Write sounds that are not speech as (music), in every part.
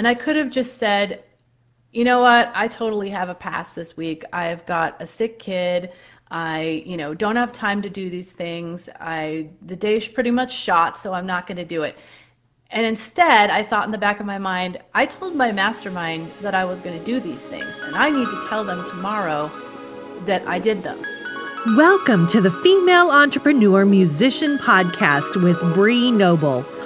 And I could have just said, you know what? I totally have a pass this week. I've got a sick kid. I, you know, don't have time to do these things. I the day's pretty much shot, so I'm not going to do it. And instead, I thought in the back of my mind, I told my mastermind that I was going to do these things, and I need to tell them tomorrow that I did them. Welcome to the Female Entrepreneur Musician Podcast with Bree Noble.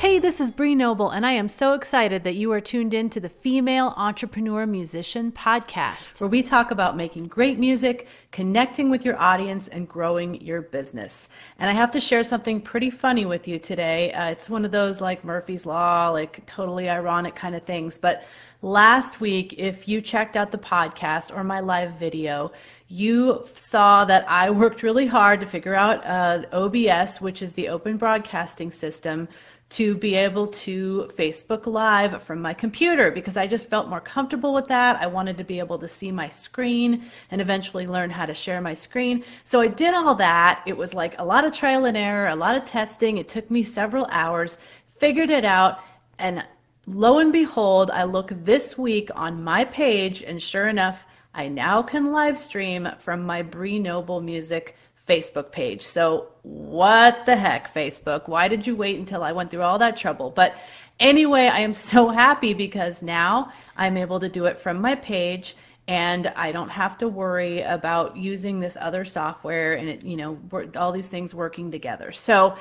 Hey, this is Bree Noble, and I am so excited that you are tuned in to the Female Entrepreneur Musician Podcast, where we talk about making great music, connecting with your audience, and growing your business. And I have to share something pretty funny with you today. Uh, it's one of those like Murphy's Law, like totally ironic kind of things. But last week, if you checked out the podcast or my live video, you saw that I worked really hard to figure out uh, OBS, which is the Open Broadcasting System to be able to Facebook Live from my computer because I just felt more comfortable with that. I wanted to be able to see my screen and eventually learn how to share my screen. So I did all that. It was like a lot of trial and error, a lot of testing. It took me several hours, figured it out, and lo and behold, I look this week on my page, and sure enough, I now can live stream from my Bree Noble Music Facebook page. So, what the heck, Facebook? Why did you wait until I went through all that trouble? But anyway, I am so happy because now I'm able to do it from my page and I don't have to worry about using this other software and it, you know, all these things working together. So,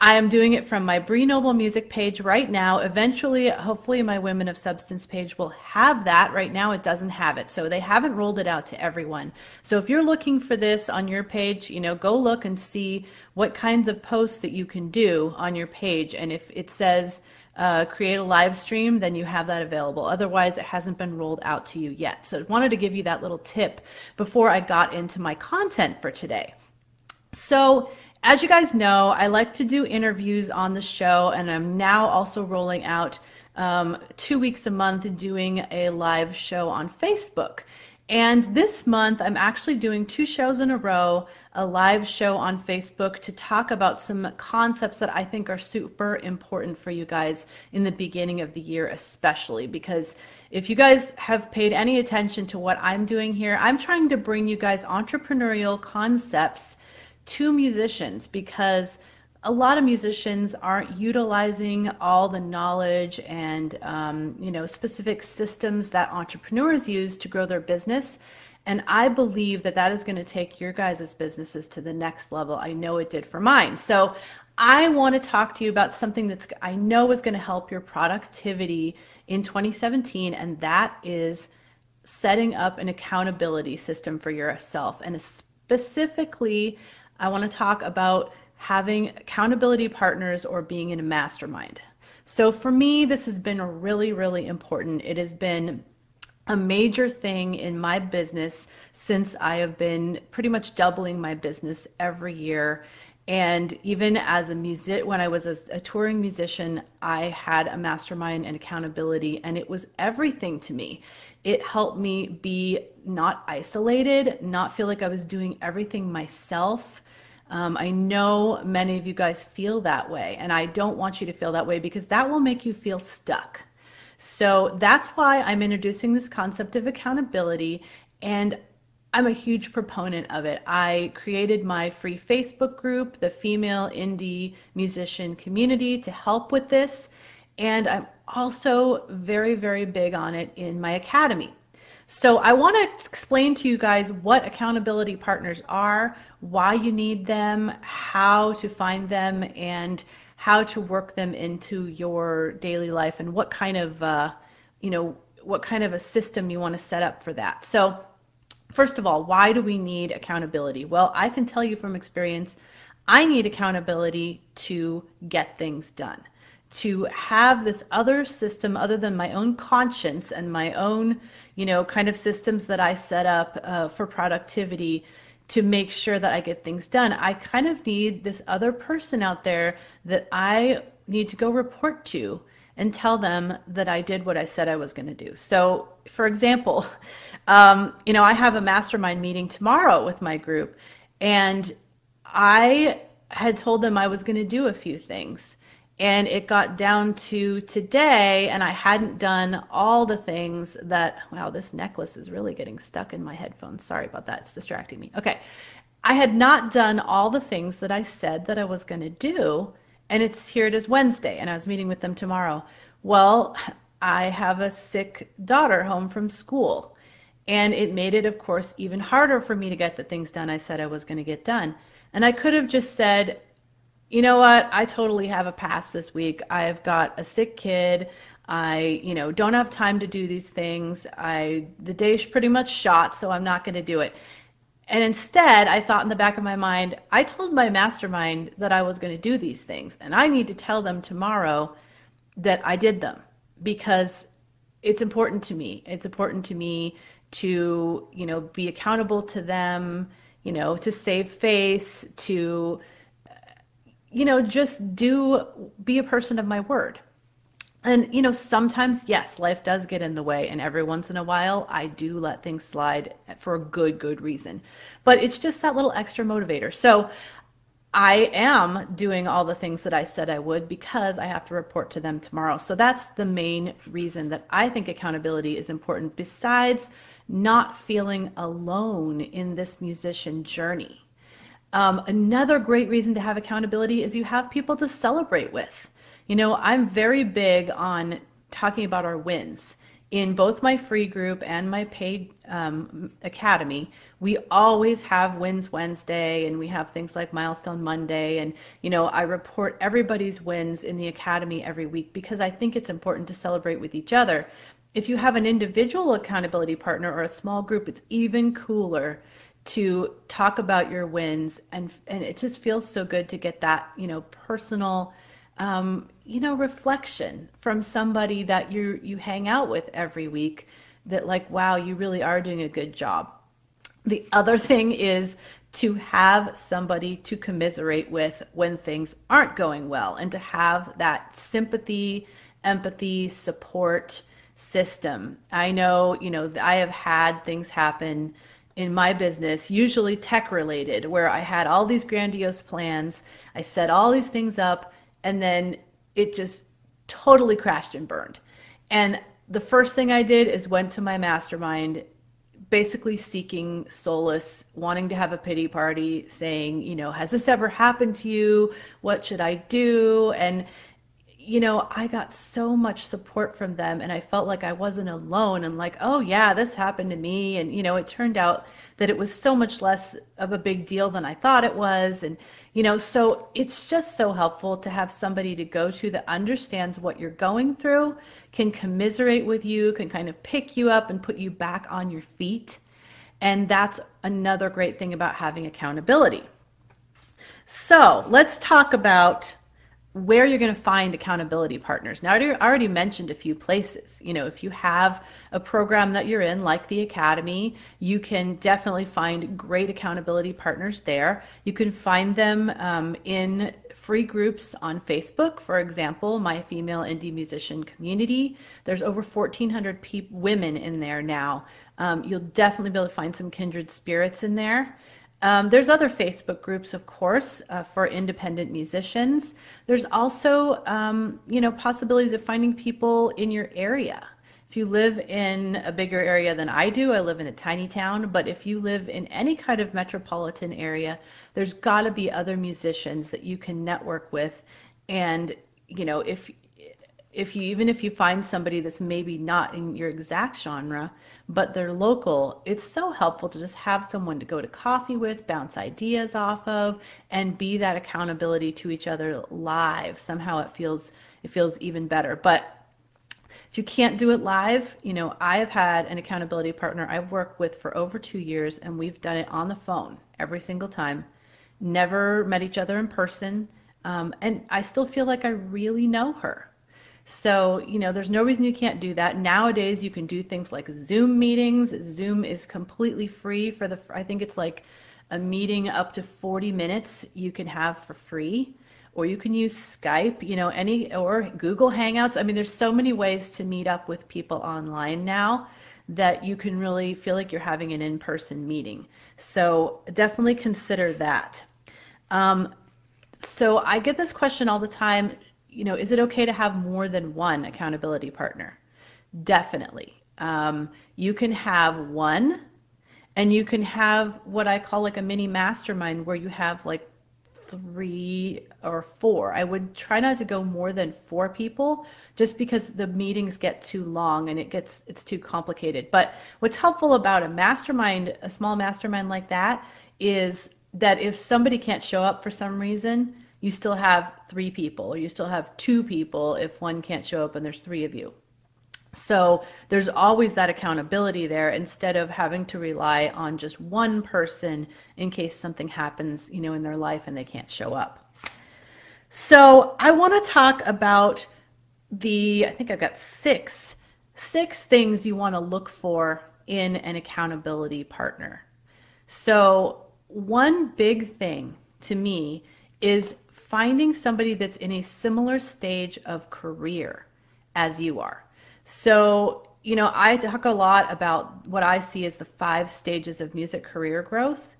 I am doing it from my Bree Noble music page right now. Eventually, hopefully, my Women of Substance page will have that. Right now, it doesn't have it. So they haven't rolled it out to everyone. So if you're looking for this on your page, you know, go look and see what kinds of posts that you can do on your page. And if it says, uh, create a live stream, then you have that available. Otherwise, it hasn't been rolled out to you yet. So I wanted to give you that little tip before I got into my content for today. So as you guys know, I like to do interviews on the show, and I'm now also rolling out um, two weeks a month doing a live show on Facebook. And this month, I'm actually doing two shows in a row, a live show on Facebook to talk about some concepts that I think are super important for you guys in the beginning of the year, especially because if you guys have paid any attention to what I'm doing here, I'm trying to bring you guys entrepreneurial concepts to musicians because a lot of musicians aren't utilizing all the knowledge and um, you know specific systems that entrepreneurs use to grow their business. And i believe that that is going to take your guys' businesses to the next level. I know it did for mine. So i want to talk to you about something that's i know is going to help your productivity in 2017 and that is setting up an accountability system for yourself. And specifically I want to talk about having accountability partners or being in a mastermind. So for me, this has been really, really important. It has been a major thing in my business since I have been pretty much doubling my business every year. And even as a music, when I was a, a, touring musician, I had a mastermind and accountability, and it was everything to me. It helped me be not isolated, not feel like I was doing everything myself, um, I know many of you guys feel that way, and I don't want you to feel that way because that will make you feel stuck. So that's why I'm introducing this concept of accountability, and I'm a huge proponent of it. I created my free Facebook group, the Female Indie Musician Community, to help with this. And I'm also very, very big on it in my academy. So I want to explain to you guys what accountability partners are, why you need them, how to find them, and how to work them into your daily life, and what kind of, uh, you know, what kind of a system you want to set up for that. So, first of all, why do we need accountability? Well, I can tell you from experience, I need accountability to get things done to have this other system other than my own conscience and my own, you know, kind of systems that I set up uh, for productivity to make sure that I get things done. I kind of need this other person out there that I need to go report to and tell them that I did what I said I was going to do. So, for example, (laughs) um, you know, I have a mastermind meeting tomorrow with my group, and I had told them I was going to do a few things and it got down to today and i hadn't done all the things that wow this necklace is really getting stuck in my headphones. Sorry about that it's distracting me. Okay. I had not done all the things that i said that i was going to do and it's here it is wednesday and i was meeting with them tomorrow. Well i have a sick daughter home from school and it made it of course even harder for me to get the things done i said i was going to get done and i could have just said you know what? I totally have a pass this week. I've got a sick kid. I, you know, don't have time to do these things. I the day's pretty much shot, so I'm not going to do it. And instead, I thought in the back of my mind, I told my mastermind that I was going to do these things, and I need to tell them tomorrow that I did them because it's important to me. It's important to me to, you know, be accountable to them, you know, to save face, to you know, just do be a person of my word. And, you know, sometimes, yes, life does get in the way. And every once in a while, I do let things slide for a good, good reason. But it's just that little extra motivator. So I am doing all the things that I said I would because I have to report to them tomorrow. So that's the main reason that I think accountability is important, besides not feeling alone in this musician journey. Um, another great reason to have accountability is you have people to celebrate with. You know, I'm very big on talking about our wins. In both my free group and my paid um, academy, we always have Wins Wednesday and we have things like Milestone Monday. And, you know, I report everybody's wins in the academy every week because I think it's important to celebrate with each other. If you have an individual accountability partner or a small group, it's even cooler to talk about your wins and and it just feels so good to get that you know personal um, you know reflection from somebody that you you hang out with every week that like wow you really are doing a good job the other thing is to have somebody to commiserate with when things aren't going well and to have that sympathy empathy support system i know you know i have had things happen in my business, usually tech related, where I had all these grandiose plans. I set all these things up, and then it just totally crashed and burned. And the first thing I did is went to my mastermind, basically seeking solace, wanting to have a pity party, saying, you know, has this ever happened to you? What should I do? And you know, I got so much support from them and I felt like I wasn't alone and like, oh yeah, this happened to me. And, you know, it turned out that it was so much less of a big deal than I thought it was. And, you know, so it's just so helpful to have somebody to go to that understands what you're going through, can commiserate with you, can kind of pick you up and put you back on your feet. And that's another great thing about having accountability. So let's talk about where you're going to find accountability partners. Now, I already mentioned a few places. You know, if you have a program that you're in, like the Academy, you can definitely find great accountability partners there. You can find them um, in free groups on Facebook, for example, my female indie musician community. There's over 1,400 pe- women in there now. Um, you'll definitely be able to find some kindred spirits in there. Um, there's other Facebook groups, of course, uh, for independent musicians. There's also, um, you know, possibilities of finding people in your area. If you live in a bigger area than I do, I live in a tiny town, but if you live in any kind of metropolitan area, there's got to be other musicians that you can network with. And, you know, if if you even if you find somebody that's maybe not in your exact genre, but they're local, it's so helpful to just have someone to go to coffee with, bounce ideas off of, and be that accountability to each other live. Somehow it feels it feels even better. But if you can't do it live, you know, I've had an accountability partner I've worked with for over two years, and we've done it on the phone every single time. Never met each other in person. Um, and I still feel like I really know her. So, you know, there's no reason you can't do that. Nowadays, you can do things like Zoom meetings. Zoom is completely free for the, I think it's like a meeting up to 40 minutes you can have for free. Or you can use Skype, you know, any, or Google Hangouts. I mean, there's so many ways to meet up with people online now that you can really feel like you're having an in person meeting. So definitely consider that. Um, so I get this question all the time you know, is it okay to have more than one accountability partner? Definitely. Um, you can have one, and you can have what I call like a mini mastermind where you have like three or four. I would try not to go more than four people just because the meetings get too long and it gets it's too complicated. But what's helpful about a mastermind, a small mastermind like that is that if somebody can't show up for some reason, you still have three people or you still have two people if one can't show up and there's three of you. So there's always that accountability there instead of having to rely on just one person in case something happens, you know, in their life and they can't show up. So I want to talk about the I think I've got 6 six things you want to look for in an accountability partner. So one big thing to me is finding somebody that's in a similar stage of career as you are. So, you know, I talk a lot about what I see as the five stages of music career growth.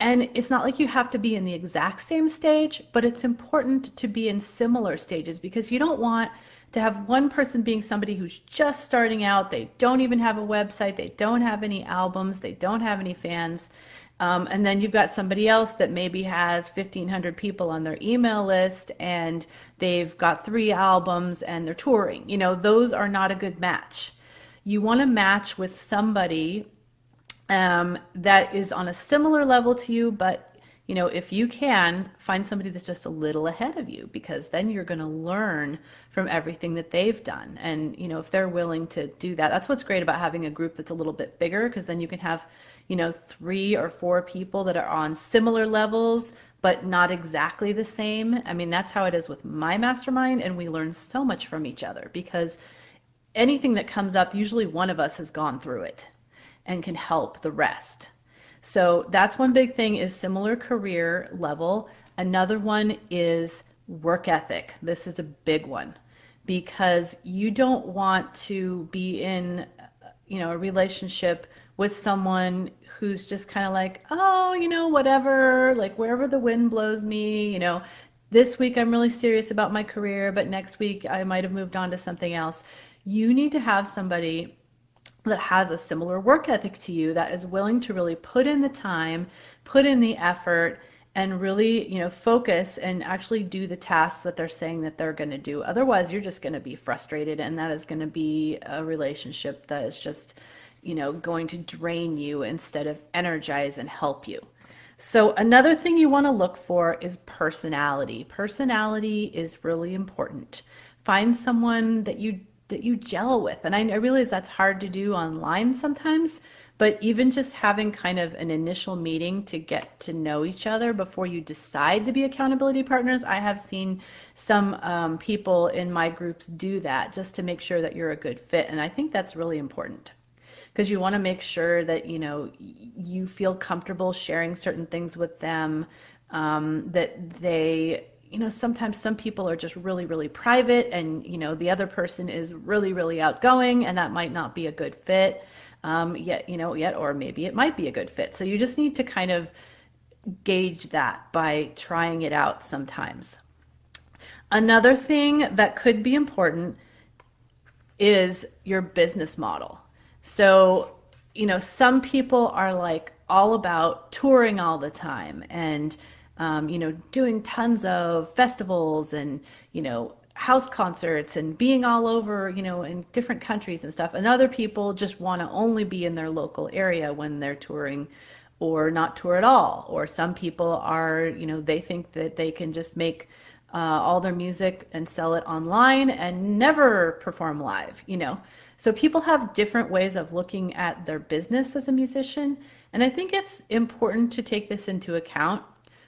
And it's not like you have to be in the exact same stage, but it's important to be in similar stages because you don't want to have one person being somebody who's just starting out. They don't even have a website, they don't have any albums, they don't have any fans. Um, and then you've got somebody else that maybe has 1,500 people on their email list and they've got three albums and they're touring. You know, those are not a good match. You want to match with somebody um, that is on a similar level to you, but you know, if you can find somebody that's just a little ahead of you, because then you're going to learn from everything that they've done. And, you know, if they're willing to do that, that's what's great about having a group that's a little bit bigger, because then you can have you know, three or four people that are on similar levels, but not exactly the same. I mean, that's how it is with my mastermind. And we learn so much from each other because anything that comes up, usually one of us has gone through it and can help the rest. So that's one big thing is similar career level. Another one is work ethic. This is a big one because you don't want to be in you know a relationship with someone who's just kind of like, oh, you know, whatever, like wherever the wind blows me, you know, this week I'm really serious about my career, but next week I might have moved on to something else. You need to have somebody that has a similar work ethic to you that is willing to really put in the time, put in the effort and really, you know, focus and actually do the tasks that they're saying that they're going to do. Otherwise, you're just going to be frustrated and that is going to be a relationship that is just you know, going to drain you instead of energize and help you. So another thing you want to look for is personality. Personality is really important. Find someone that you that you gel with. And I, I realize that's hard to do online sometimes, but even just having kind of an initial meeting to get to know each other before you decide to be accountability partners, I have seen some um, people in my groups do that just to make sure that you're a good fit. And I think that's really important because you want to make sure that you know you feel comfortable sharing certain things with them um, that they you know sometimes some people are just really really private and you know the other person is really really outgoing and that might not be a good fit um, yet you know yet or maybe it might be a good fit. So you just need to kind of gauge that by trying it out sometimes. Another thing that could be important is your business model. So, you know, some people are like all about touring all the time and, um, you know, doing tons of festivals and, you know, house concerts and being all over, you know, in different countries and stuff. And other people just want to only be in their local area when they're touring or not tour at all. Or some people are, you know, they think that they can just make uh, all their music and sell it online and never perform live, you know. So people have different ways of looking at their business as a musician. And I think it's important to take this into account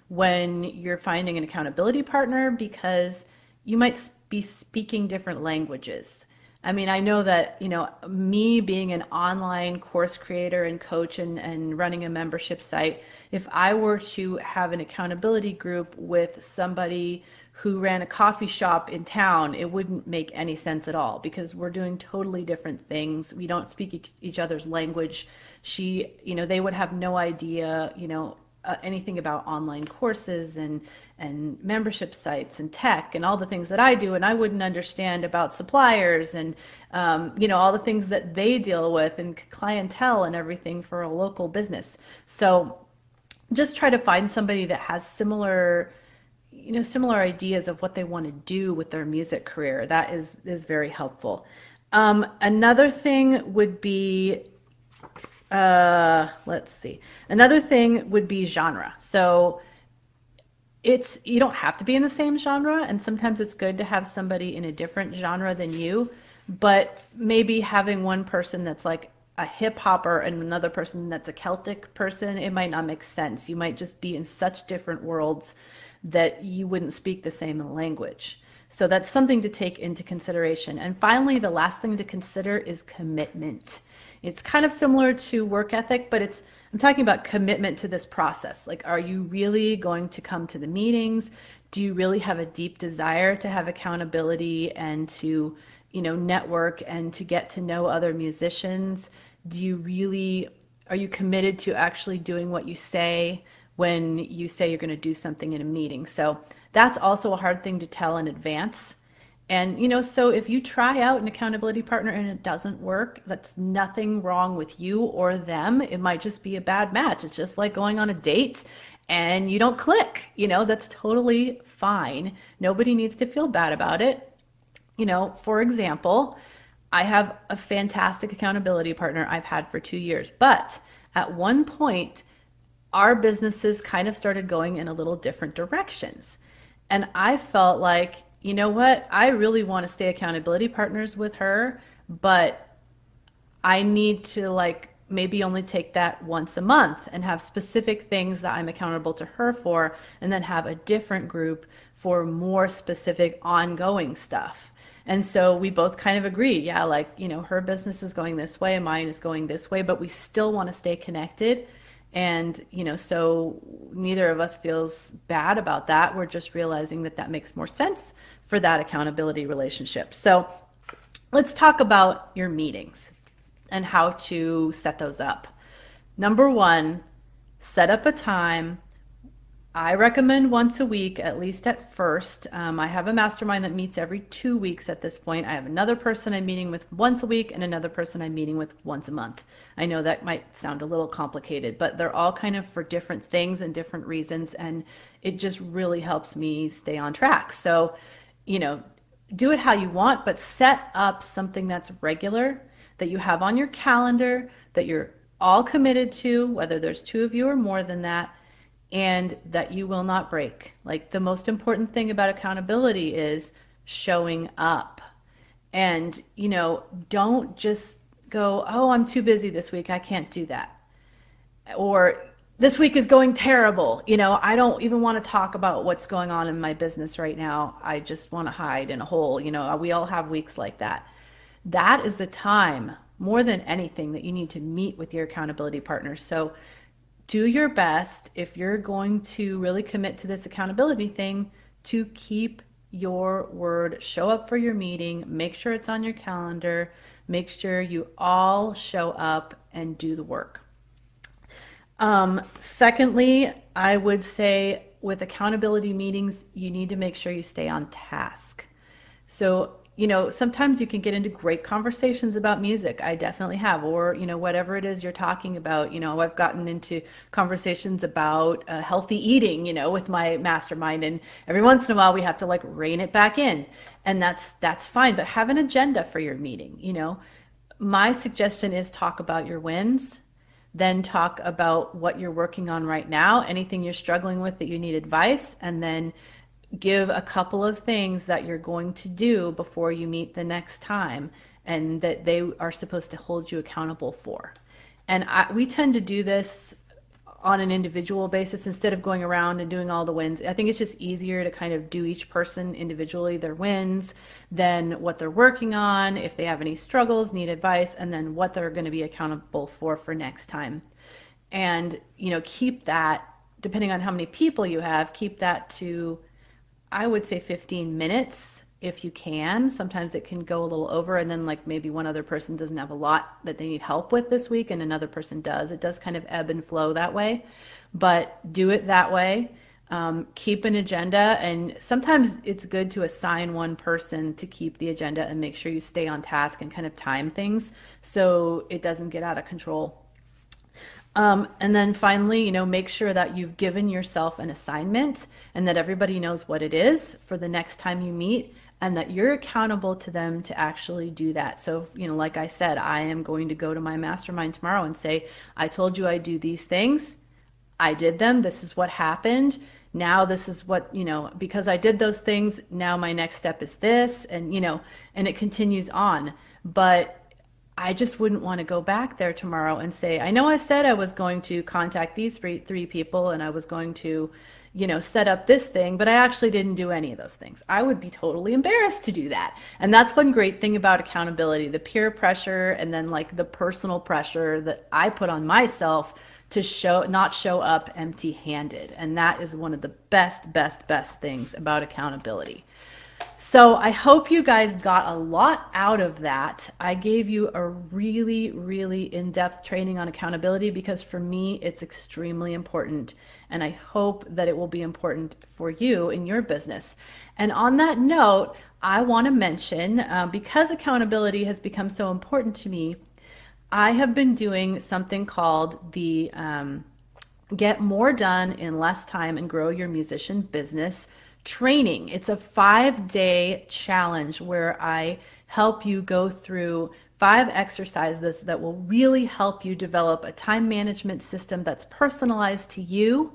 when you're finding an accountability partner because you might be speaking different languages. I mean, I know that, you know, me being an online course creator and coach and, and running a membership site, if I were to have an accountability group with somebody who ran a coffee shop in town, it wouldn't make any sense at all because we're doing totally different things. We don't speak each other's language. She, you know, they would have no idea, you know, uh, anything about online courses and and membership sites and tech and all the things that I do, and I wouldn't understand about suppliers and um, you know all the things that they deal with and clientele and everything for a local business. So just try to find somebody that has similar you know similar ideas of what they want to do with their music career. That is is very helpful. Um, another thing would be uh, let's see. Another thing would be genre. So it's you don't have to be in the same genre and sometimes it's good to have somebody in a different genre than you but maybe having one person that's like a hip hopper and another person that's a celtic person it might not make sense you might just be in such different worlds that you wouldn't speak the same language so that's something to take into consideration and finally the last thing to consider is commitment it's kind of similar to work ethic but it's I'm talking about commitment to this process. Like, are you really going to come to the meetings? Do you really have a deep desire to have accountability and to, you know, network and to get to know other musicians? Do you really, are you committed to actually doing what you say when you say you're going to do something in a meeting? So that's also a hard thing to tell in advance and, you know, so if you try out an accountability partner and it doesn't work, that's nothing wrong with you or them. It might just be a bad match. It's just like going on a date and you don't click. You know, that's totally fine. Nobody needs to feel bad about it. You know, for example, I have a fantastic accountability partner I've had for two years, but at one point, our businesses kind of started going in a little different directions. And I felt like you know what? I really want to stay accountability partners with her, but I need to like maybe only take that once a month and have specific things that I'm accountable to her for, and then have a different group for more specific ongoing stuff. And so we both kind of agreed, yeah, like, you know, her business is going this way, mine is going this way, but we still want to stay connected. And, you know, so neither of us feels bad about that. We're just realizing that that makes more sense for that accountability relationship. So let's talk about your meetings and how to set those up. Number one, set up a time. I recommend once a week, at least at first. Um, I have a mastermind that meets every two weeks at this point. I have another person I'm meeting with once a week and another person I'm meeting with once a month. I know that might sound a little complicated, but they're all kind of for different things and different reasons. And it just really helps me stay on track. So, you know, do it how you want, but set up something that's regular that you have on your calendar that you're all committed to, whether there's two of you or more than that, and that you will not break. Like the most important thing about accountability is showing up. And, you know, don't just go, oh, I'm too busy this week. I can't do that. Or this week is going terrible. You know, I don't even want to talk about what's going on in my business right now. I just want to hide in a hole. You know, we all have weeks like that. That is the time more than anything that you need to meet with your accountability partners. So do your best if you're going to really commit to this accountability thing to keep your word. Show up for your meeting, make sure it's on your calendar, make sure you all show up and do the work. Um, secondly, I would say with accountability meetings, you need to make sure you stay on task. So, you know, sometimes you can get into great conversations about music. I definitely have, or, you know, whatever it is you're talking about. You know, I've gotten into conversations about uh, healthy eating, you know, with my mastermind. And every once in a while we have to like rein it back in. And that's, that's fine. But have an agenda for your meeting, you know. My suggestion is talk about your wins then talk about what you're working on right now, anything you're struggling with that you need advice, and then give a couple of things that you're going to do before you meet the next time and that they are supposed to hold you accountable for. And I, we tend to do this on an individual basis instead of going around and doing all the wins. I think it's just easier to kind of do each person individually, their wins, then what they're working on, if they have any struggles, need advice, and then what they're going to be accountable for for next time. And, you know, keep that, depending on how many people you have, keep that to, I would say 15 minutes if you can. Sometimes it can go a little over, and then like maybe one other person doesn't have a lot that they need help with this week, and another person does. It does kind of ebb and flow that way, but do it that way. Um, keep an agenda, and sometimes it's good to assign one person to keep the agenda and make sure you stay on task and kind of time things so it doesn't get out of control. Um, and then finally, you know, make sure that you've given yourself an assignment and that everybody knows what it is for the next time you meet and that you're accountable to them to actually do that. So, you know, like I said, I am going to go to my mastermind tomorrow and say, I told you I do these things. I did them. This is what happened. Now, this is what, you know, because I did those things, now my next step is this. And, you know, and it continues on. But I just wouldn't want to go back there tomorrow and say, I know I said I was going to contact these three, three people and I was going to, you know, set up this thing, but I actually didn't do any of those things. I would be totally embarrassed to do that. And that's one great thing about accountability the peer pressure and then like the personal pressure that I put on myself to show not show up empty handed and that is one of the best best best things about accountability so I hope you guys got a lot out of that. I gave you a really, really in depth training on accountability because for me, it's extremely important. And I hope that it will be important for you in your business. And on that note, I want to mention uh, because accountability has become so important to me, I have been doing something called the um, Get More Done in Less Time and Grow Your Musician Business training. It's a five day challenge where I help you go through five exercises that will really help you develop a time management system that's personalized to you.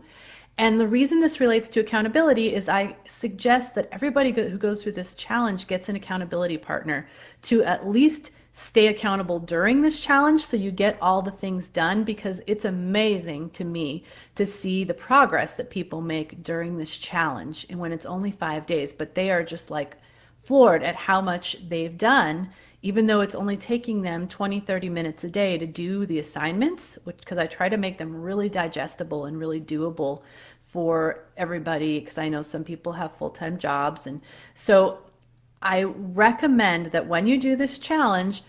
And the reason this relates to accountability is I suggest that everybody who goes through this challenge gets an accountability partner to at least stay accountable during this challenge so you get all the things done because it's amazing to me to see the progress that people make during this challenge and when it's only five days but they are just like floored at how much they've done even though it's only taking them 20 30 minutes a day to do the assignments which because i try to make them really digestible and really doable for everybody because i know some people have full-time jobs and so I recommend that when you do this challenge,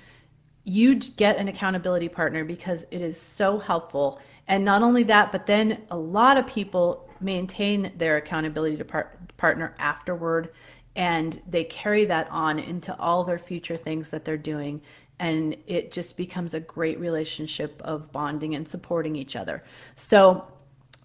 you get an accountability partner because it is so helpful. And not only that, but then a lot of people maintain their accountability par- partner afterward and they carry that on into all their future things that they're doing. And it just becomes a great relationship of bonding and supporting each other. So,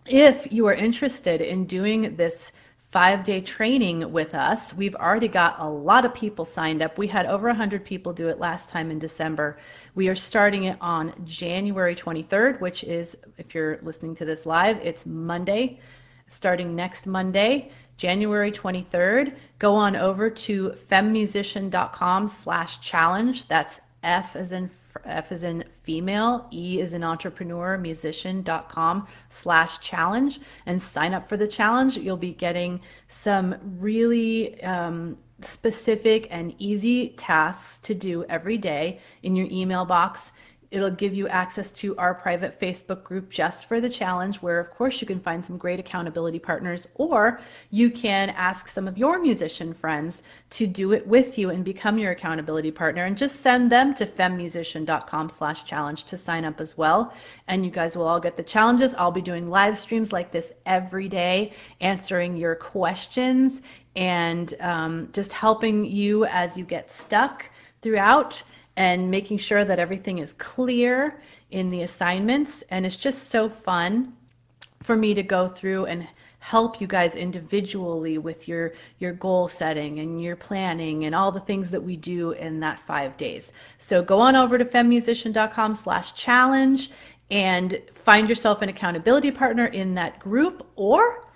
if you are interested in doing this five day training with us. We've already got a lot of people signed up. We had over 100 people do it last time in December. We are starting it on January 23rd, which is, if you're listening to this live, it's Monday, starting next Monday. January 23rd, go on over to femusician.com slash challenge. That's F as in F as in female, E is an entrepreneur, musician.com slash challenge and sign up for the challenge. You'll be getting some really um, specific and easy tasks to do every day in your email box. It'll give you access to our private Facebook group just for the challenge, where, of course, you can find some great accountability partners, or you can ask some of your musician friends to do it with you and become your accountability partner and just send them to femusician.com slash challenge to sign up as well. And you guys will all get the challenges. I'll be doing live streams like this every day, answering your questions and um, just helping you as you get stuck throughout and making sure that everything is clear in the assignments. And it's just so fun for me to go through and help you guys individually with your your goal setting and your planning and all the things that we do in that five days so go on over to femusician.com slash challenge and find yourself an accountability partner in that group or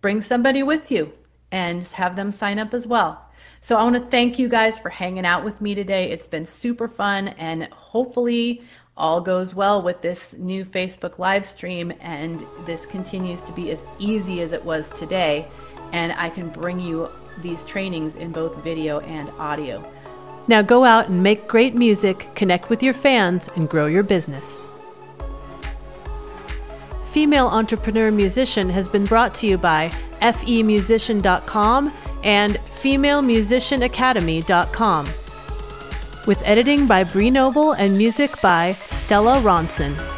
bring somebody with you and have them sign up as well so I want to thank you guys for hanging out with me today. It's been super fun and hopefully all goes well with this new Facebook live stream and this continues to be as easy as it was today, and I can bring you these trainings in both video and audio. Now go out and make great music, connect with your fans, and grow your business. Female Entrepreneur Musician has been brought to you by femusician.com and femalemusicianacademy.com. With editing by Bree Noble and music by Stella Ronson.